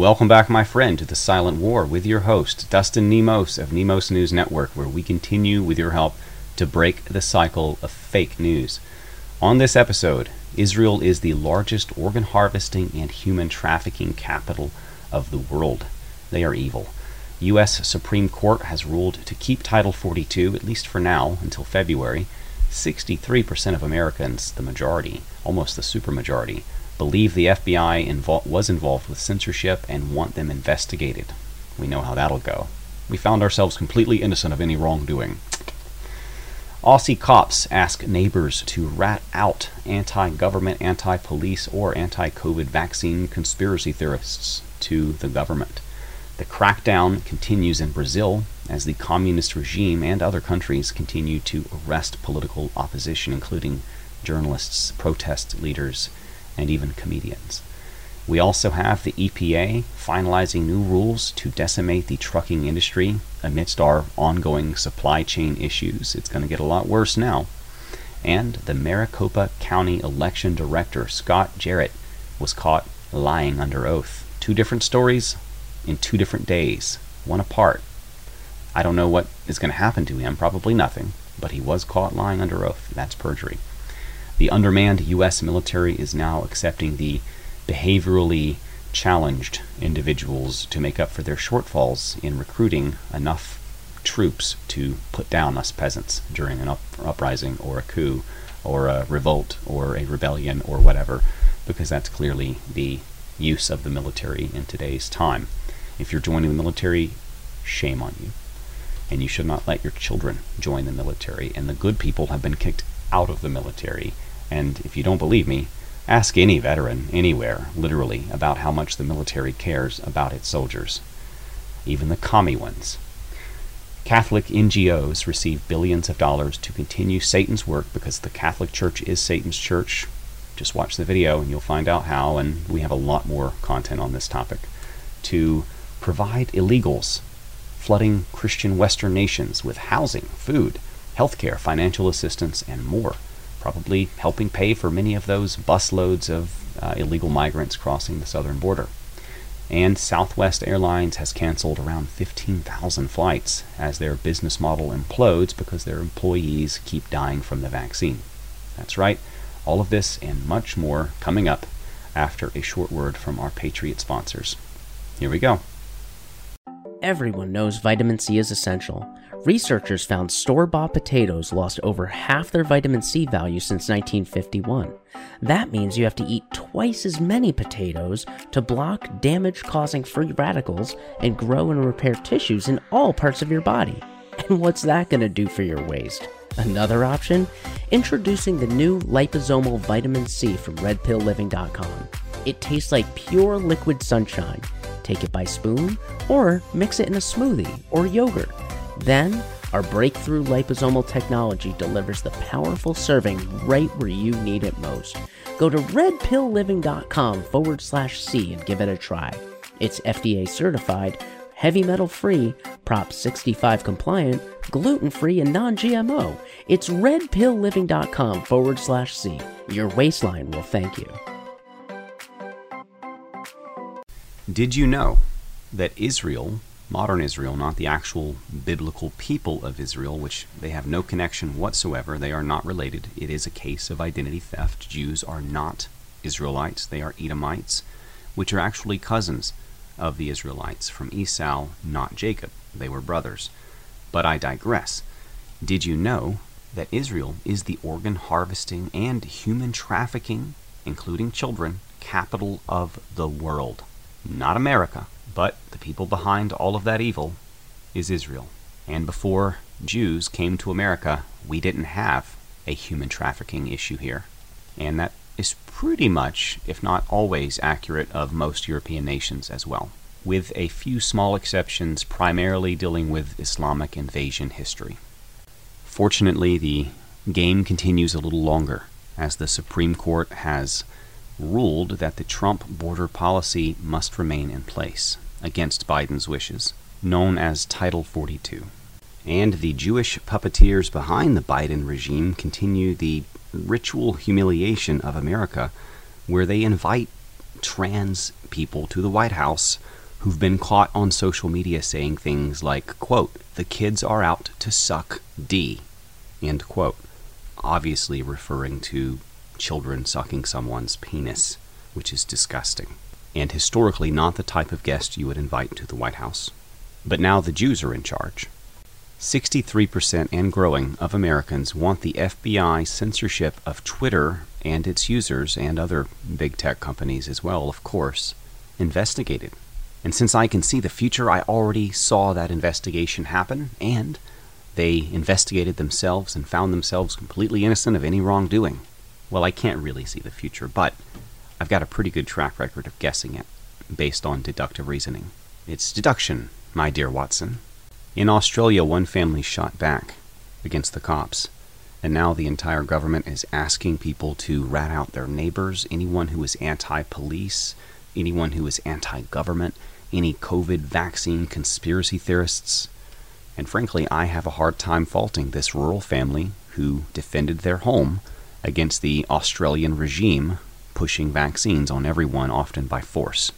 Welcome back, my friend, to the Silent War with your host, Dustin Nemos of Nemos News Network, where we continue, with your help, to break the cycle of fake news. On this episode, Israel is the largest organ harvesting and human trafficking capital of the world. They are evil. U.S. Supreme Court has ruled to keep Title 42, at least for now, until February. 63% of Americans, the majority, almost the supermajority, believe the FBI invol- was involved with censorship and want them investigated. We know how that'll go. We found ourselves completely innocent of any wrongdoing. Aussie cops ask neighbors to rat out anti government, anti police, or anti COVID vaccine conspiracy theorists to the government. The crackdown continues in Brazil as the communist regime and other countries continue to arrest political opposition, including journalists, protest leaders, and even comedians. We also have the EPA finalizing new rules to decimate the trucking industry amidst our ongoing supply chain issues. It's going to get a lot worse now. And the Maricopa County election director, Scott Jarrett, was caught lying under oath. Two different stories in two different days, one apart. I don't know what is going to happen to him, probably nothing, but he was caught lying under oath. That's perjury. The undermanned U.S. military is now accepting the behaviorally challenged individuals to make up for their shortfalls in recruiting enough troops to put down us peasants during an up- uprising or a coup or a revolt or a rebellion or whatever, because that's clearly the use of the military in today's time. If you're joining the military, shame on you. And you should not let your children join the military. And the good people have been kicked out of the military and if you don't believe me, ask any veteran anywhere, literally, about how much the military cares about its soldiers. Even the commie ones. Catholic NGOs receive billions of dollars to continue Satan's work because the Catholic Church is Satan's church. Just watch the video and you'll find out how, and we have a lot more content on this topic. To provide illegals flooding Christian Western nations with housing, food, healthcare, financial assistance, and more probably helping pay for many of those busloads of uh, illegal migrants crossing the southern border. And Southwest Airlines has canceled around 15,000 flights as their business model implodes because their employees keep dying from the vaccine. That's right, all of this and much more coming up after a short word from our Patriot sponsors. Here we go. Everyone knows vitamin C is essential. Researchers found store bought potatoes lost over half their vitamin C value since 1951. That means you have to eat twice as many potatoes to block damage causing free radicals and grow and repair tissues in all parts of your body. And what's that going to do for your waist? Another option? Introducing the new liposomal vitamin C from redpillliving.com. It tastes like pure liquid sunshine. Take it by spoon or mix it in a smoothie or yogurt. Then, our breakthrough liposomal technology delivers the powerful serving right where you need it most. Go to redpillliving.com forward slash C and give it a try. It's FDA certified, heavy metal free, Prop 65 compliant, gluten free, and non GMO. It's redpillliving.com forward slash C. Your waistline will thank you. Did you know that Israel modern Israel, not the actual biblical people of Israel, which they have no connection whatsoever. They are not related. It is a case of identity theft. Jews are not Israelites, they are Edomites, which are actually cousins of the Israelites from Esau, not Jacob. They were brothers. But I digress. Did you know that Israel is the organ harvesting and human trafficking, including children, capital of the world? Not America, but the people behind all of that evil is Israel. And before Jews came to America, we didn't have a human trafficking issue here. And that is pretty much, if not always, accurate of most European nations as well, with a few small exceptions primarily dealing with Islamic invasion history. Fortunately, the game continues a little longer, as the Supreme Court has ruled that the Trump border policy must remain in place against Biden's wishes, known as Title 42. And the Jewish puppeteers behind the Biden regime continue the ritual humiliation of America, where they invite trans people to the White House who've been caught on social media saying things like, quote, the kids are out to suck D, end quote, obviously referring to children sucking someone's penis, which is disgusting, and historically not the type of guest you would invite to the White House. But now the Jews are in charge. 63% and growing of Americans want the FBI censorship of Twitter and its users, and other big tech companies as well, of course, investigated. And since I can see the future, I already saw that investigation happen, and they investigated themselves and found themselves completely innocent of any wrongdoing. Well, I can't really see the future, but I've got a pretty good track record of guessing it, based on deductive reasoning. It's deduction, my dear Watson. In Australia, one family shot back against the cops, and now the entire government is asking people to rat out their neighbors, anyone who is anti police, anyone who is anti government, any COVID vaccine conspiracy theorists. And frankly, I have a hard time faulting this rural family who defended their home against the Australian regime pushing vaccines on everyone, often by force.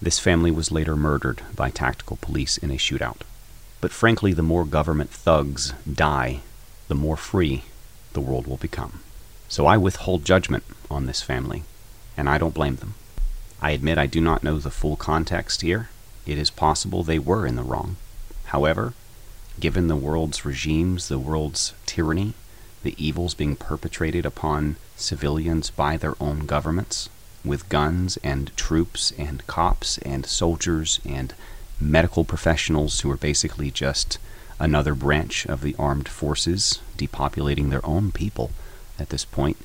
This family was later murdered by tactical police in a shootout. But frankly, the more government thugs die, the more free the world will become. So I withhold judgment on this family, and I don't blame them. I admit I do not know the full context here. It is possible they were in the wrong. However, given the world's regimes, the world's tyranny, the evils being perpetrated upon civilians by their own governments, with guns and troops and cops and soldiers and medical professionals who are basically just another branch of the armed forces depopulating their own people at this point,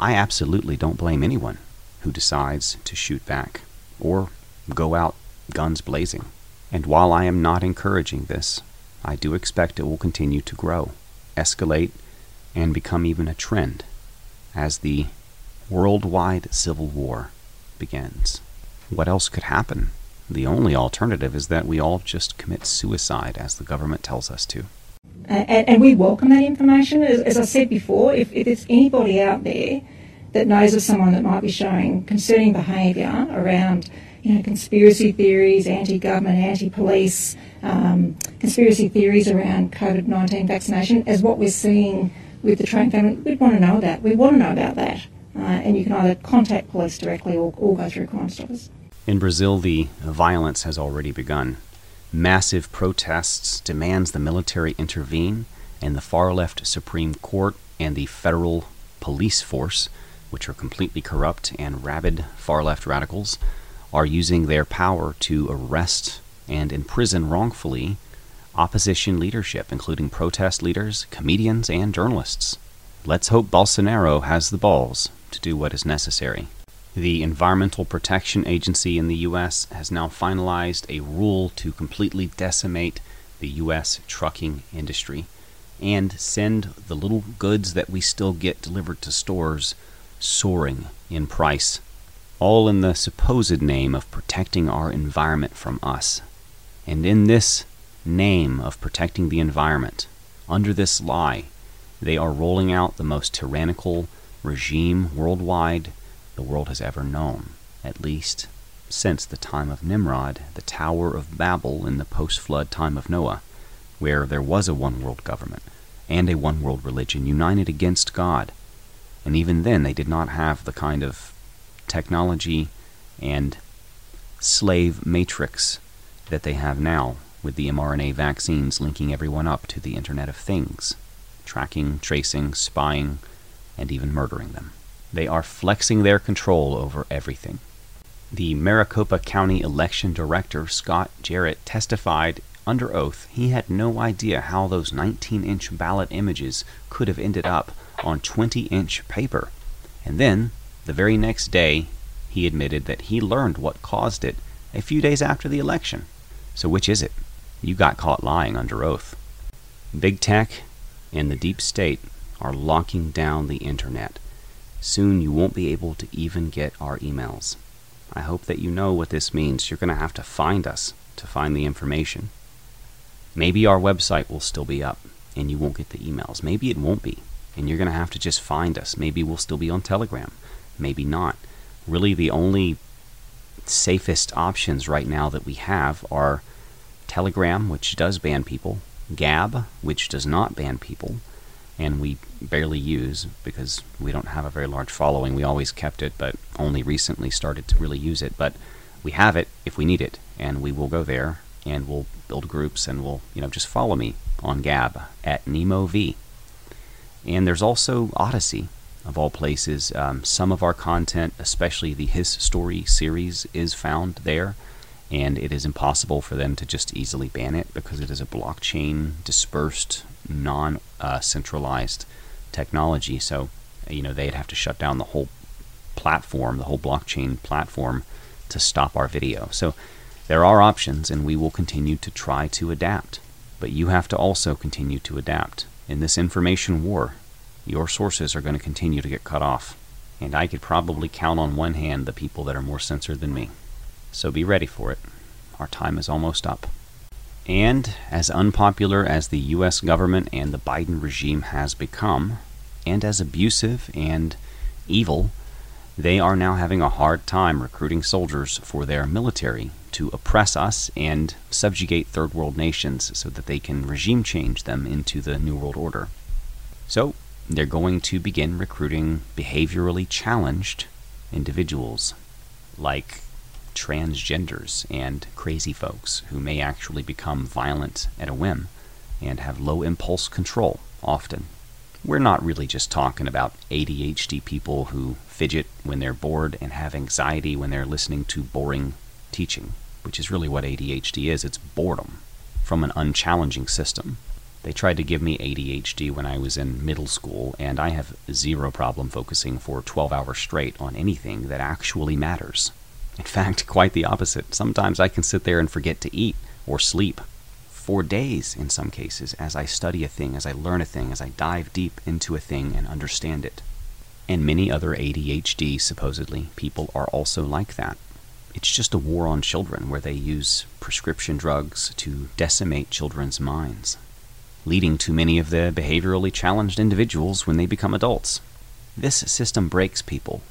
I absolutely don't blame anyone who decides to shoot back or go out guns blazing. And while I am not encouraging this, I do expect it will continue to grow, escalate, and become even a trend as the worldwide civil war begins. What else could happen? The only alternative is that we all just commit suicide as the government tells us to. And, and we welcome that information. As, as I said before, if, if there's anybody out there that knows of someone that might be showing concerning behaviour around you know, conspiracy theories, anti-government, anti-police, um, conspiracy theories around COVID-19 vaccination, as what we're seeing with the Train family, we'd want to know that. We want to know about that. Uh, and you can either contact police directly or, or go through Crime Stoppers. In Brazil, the violence has already begun. Massive protests demands the military intervene, and the far left Supreme Court and the federal police force, which are completely corrupt and rabid far left radicals, are using their power to arrest and imprison wrongfully opposition leadership, including protest leaders, comedians, and journalists. Let's hope Bolsonaro has the balls to do what is necessary. The Environmental Protection Agency in the U.S. has now finalized a rule to completely decimate the U.S. trucking industry and send the little goods that we still get delivered to stores soaring in price, all in the supposed name of protecting our environment from us. And in this name of protecting the environment, under this lie, they are rolling out the most tyrannical regime worldwide the world has ever known, at least since the time of Nimrod, the Tower of Babel in the post flood time of Noah, where there was a one world government and a one world religion united against God. And even then, they did not have the kind of technology and slave matrix that they have now with the mRNA vaccines linking everyone up to the Internet of Things, tracking, tracing, spying, and even murdering them. They are flexing their control over everything. The Maricopa County election director, Scott Jarrett, testified under oath he had no idea how those 19 inch ballot images could have ended up on 20 inch paper. And then, the very next day, he admitted that he learned what caused it a few days after the election. So, which is it? You got caught lying under oath. Big tech and the deep state are locking down the internet. Soon you won't be able to even get our emails. I hope that you know what this means. You're going to have to find us to find the information. Maybe our website will still be up and you won't get the emails. Maybe it won't be, and you're going to have to just find us. Maybe we'll still be on Telegram. Maybe not. Really, the only safest options right now that we have are Telegram, which does ban people, Gab, which does not ban people, and we barely use because we don't have a very large following. We always kept it, but only recently started to really use it. But we have it if we need it, and we will go there and we'll build groups and we'll, you know, just follow me on Gab at NemoV. And there's also Odysee, of all places. Um, some of our content, especially the His Story series, is found there, and it is impossible for them to just easily ban it because it is a blockchain dispersed, non uh, centralized technology. So, you know, they'd have to shut down the whole platform, the whole blockchain platform, to stop our video. So, there are options, and we will continue to try to adapt. But you have to also continue to adapt. In this information war, your sources are going to continue to get cut off. And I could probably count on one hand the people that are more censored than me. So be ready for it. Our time is almost up. And as unpopular as the US government and the Biden regime has become, and as abusive and evil, they are now having a hard time recruiting soldiers for their military to oppress us and subjugate third world nations so that they can regime change them into the New World Order. So, they're going to begin recruiting behaviorally challenged individuals like transgenders and crazy folks who may actually become violent at a whim and have low impulse control often. We're not really just talking about ADHD people who fidget when they're bored and have anxiety when they're listening to boring teaching, which is really what ADHD is it's boredom from an unchallenging system. They tried to give me ADHD when I was in middle school, and I have zero problem focusing for 12 hours straight on anything that actually matters. In fact, quite the opposite. Sometimes I can sit there and forget to eat or sleep for days in some cases as I study a thing, as I learn a thing, as I dive deep into a thing and understand it. And many other ADHD, supposedly, people are also like that. It's just a war on children where they use prescription drugs to decimate children's minds, leading to many of the behaviorally challenged individuals when they become adults. This system breaks people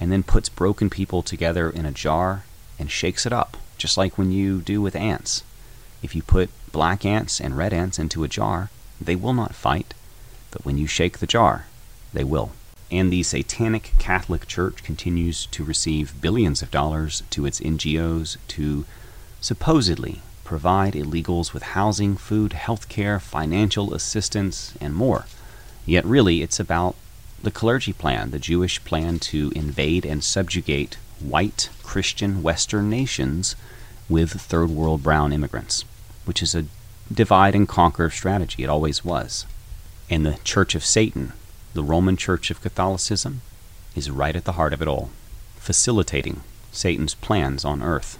and then puts broken people together in a jar and shakes it up, just like when you do with ants. If you put black ants and red ants into a jar, they will not fight, but when you shake the jar, they will. And the Satanic Catholic Church continues to receive billions of dollars to its NGOs to supposedly provide illegals with housing, food, health care, financial assistance, and more. Yet, really, it's about the clergy plan, the Jewish plan to invade and subjugate white Christian Western nations with third world brown immigrants, which is a divide and conquer strategy. It always was. And the Church of Satan, the Roman Church of Catholicism, is right at the heart of it all, facilitating Satan's plans on earth.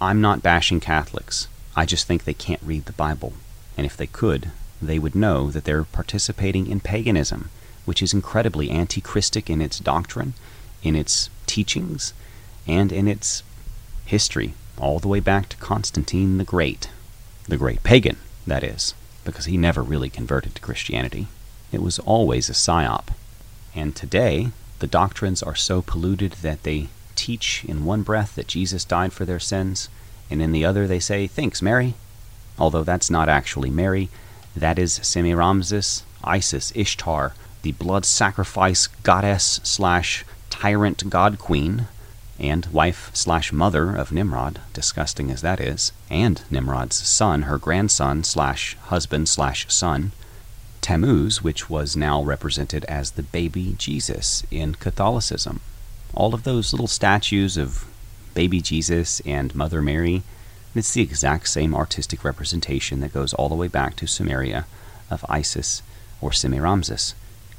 I'm not bashing Catholics. I just think they can't read the Bible. And if they could, they would know that they're participating in paganism, which is incredibly anti Christic in its doctrine, in its teachings, and in its history, all the way back to Constantine the Great. The great pagan, that is, because he never really converted to Christianity. It was always a psyop. And today, the doctrines are so polluted that they teach in one breath that Jesus died for their sins, and in the other they say, Thanks, Mary. Although that's not actually Mary, that is Semiramis, Isis, Ishtar, the blood sacrifice goddess slash tyrant god queen, and wife slash mother of Nimrod, disgusting as that is, and Nimrod's son, her grandson slash husband slash son, Tammuz, which was now represented as the baby Jesus in Catholicism. All of those little statues of baby Jesus and Mother Mary, it's the exact same artistic representation that goes all the way back to Sumeria of Isis or Semiramis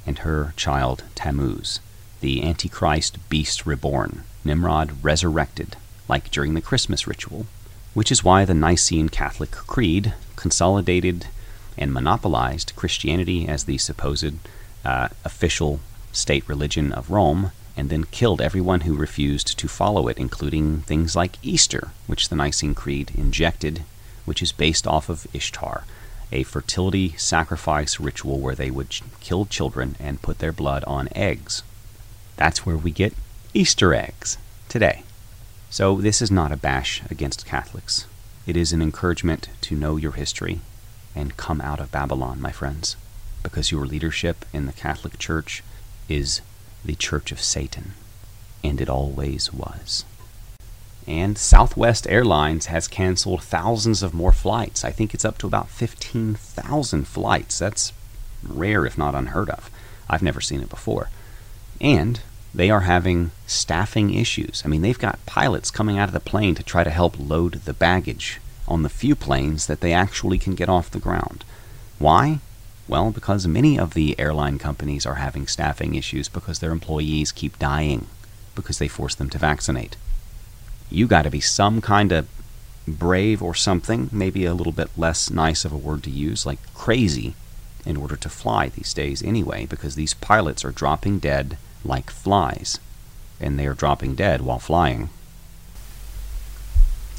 and her child Tammuz, the Antichrist beast reborn, Nimrod resurrected, like during the Christmas ritual, which is why the Nicene Catholic Creed consolidated and monopolized Christianity as the supposed uh, official state religion of Rome, and then killed everyone who refused to follow it, including things like Easter, which the Nicene Creed injected, which is based off of Ishtar, a fertility sacrifice ritual where they would kill children and put their blood on eggs. That's where we get Easter eggs today. So, this is not a bash against Catholics. It is an encouragement to know your history and come out of Babylon, my friends, because your leadership in the Catholic Church is the Church of Satan, and it always was. And Southwest Airlines has canceled thousands of more flights. I think it's up to about 15,000 flights. That's rare, if not unheard of. I've never seen it before. And they are having staffing issues. I mean, they've got pilots coming out of the plane to try to help load the baggage on the few planes that they actually can get off the ground. Why? Well, because many of the airline companies are having staffing issues because their employees keep dying because they force them to vaccinate. You got to be some kind of brave or something, maybe a little bit less nice of a word to use, like crazy, in order to fly these days anyway, because these pilots are dropping dead like flies, and they are dropping dead while flying.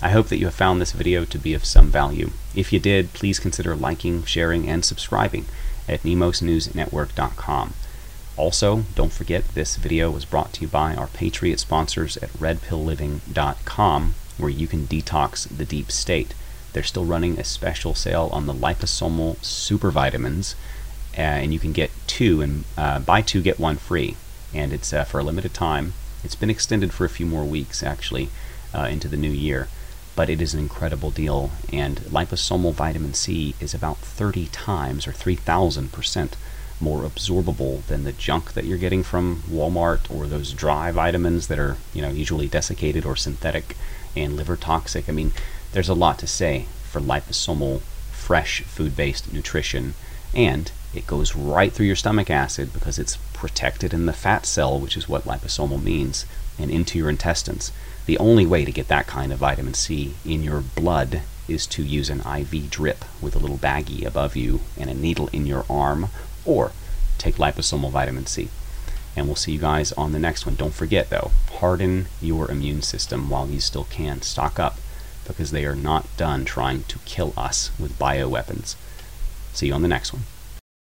I hope that you have found this video to be of some value. If you did, please consider liking, sharing, and subscribing at nemosnewsnetwork.com. Also, don't forget this video was brought to you by our Patriot sponsors at redpillliving.com, where you can detox the deep state. They're still running a special sale on the liposomal super vitamins, uh, and you can get two and uh, buy two get one free and it's uh, for a limited time. It's been extended for a few more weeks, actually, uh, into the new year. But it is an incredible deal, and liposomal vitamin C is about 30 times or 3,000% more absorbable than the junk that you're getting from Walmart or those dry vitamins that are, you know, usually desiccated or synthetic and liver toxic. I mean, there's a lot to say for liposomal, fresh food-based nutrition, and it goes right through your stomach acid because it's protected in the fat cell, which is what liposomal means, and into your intestines. The only way to get that kind of vitamin C in your blood is to use an IV drip with a little baggie above you and a needle in your arm, or take liposomal vitamin C. And we'll see you guys on the next one. Don't forget, though, harden your immune system while you still can. Stock up because they are not done trying to kill us with bioweapons. See you on the next one.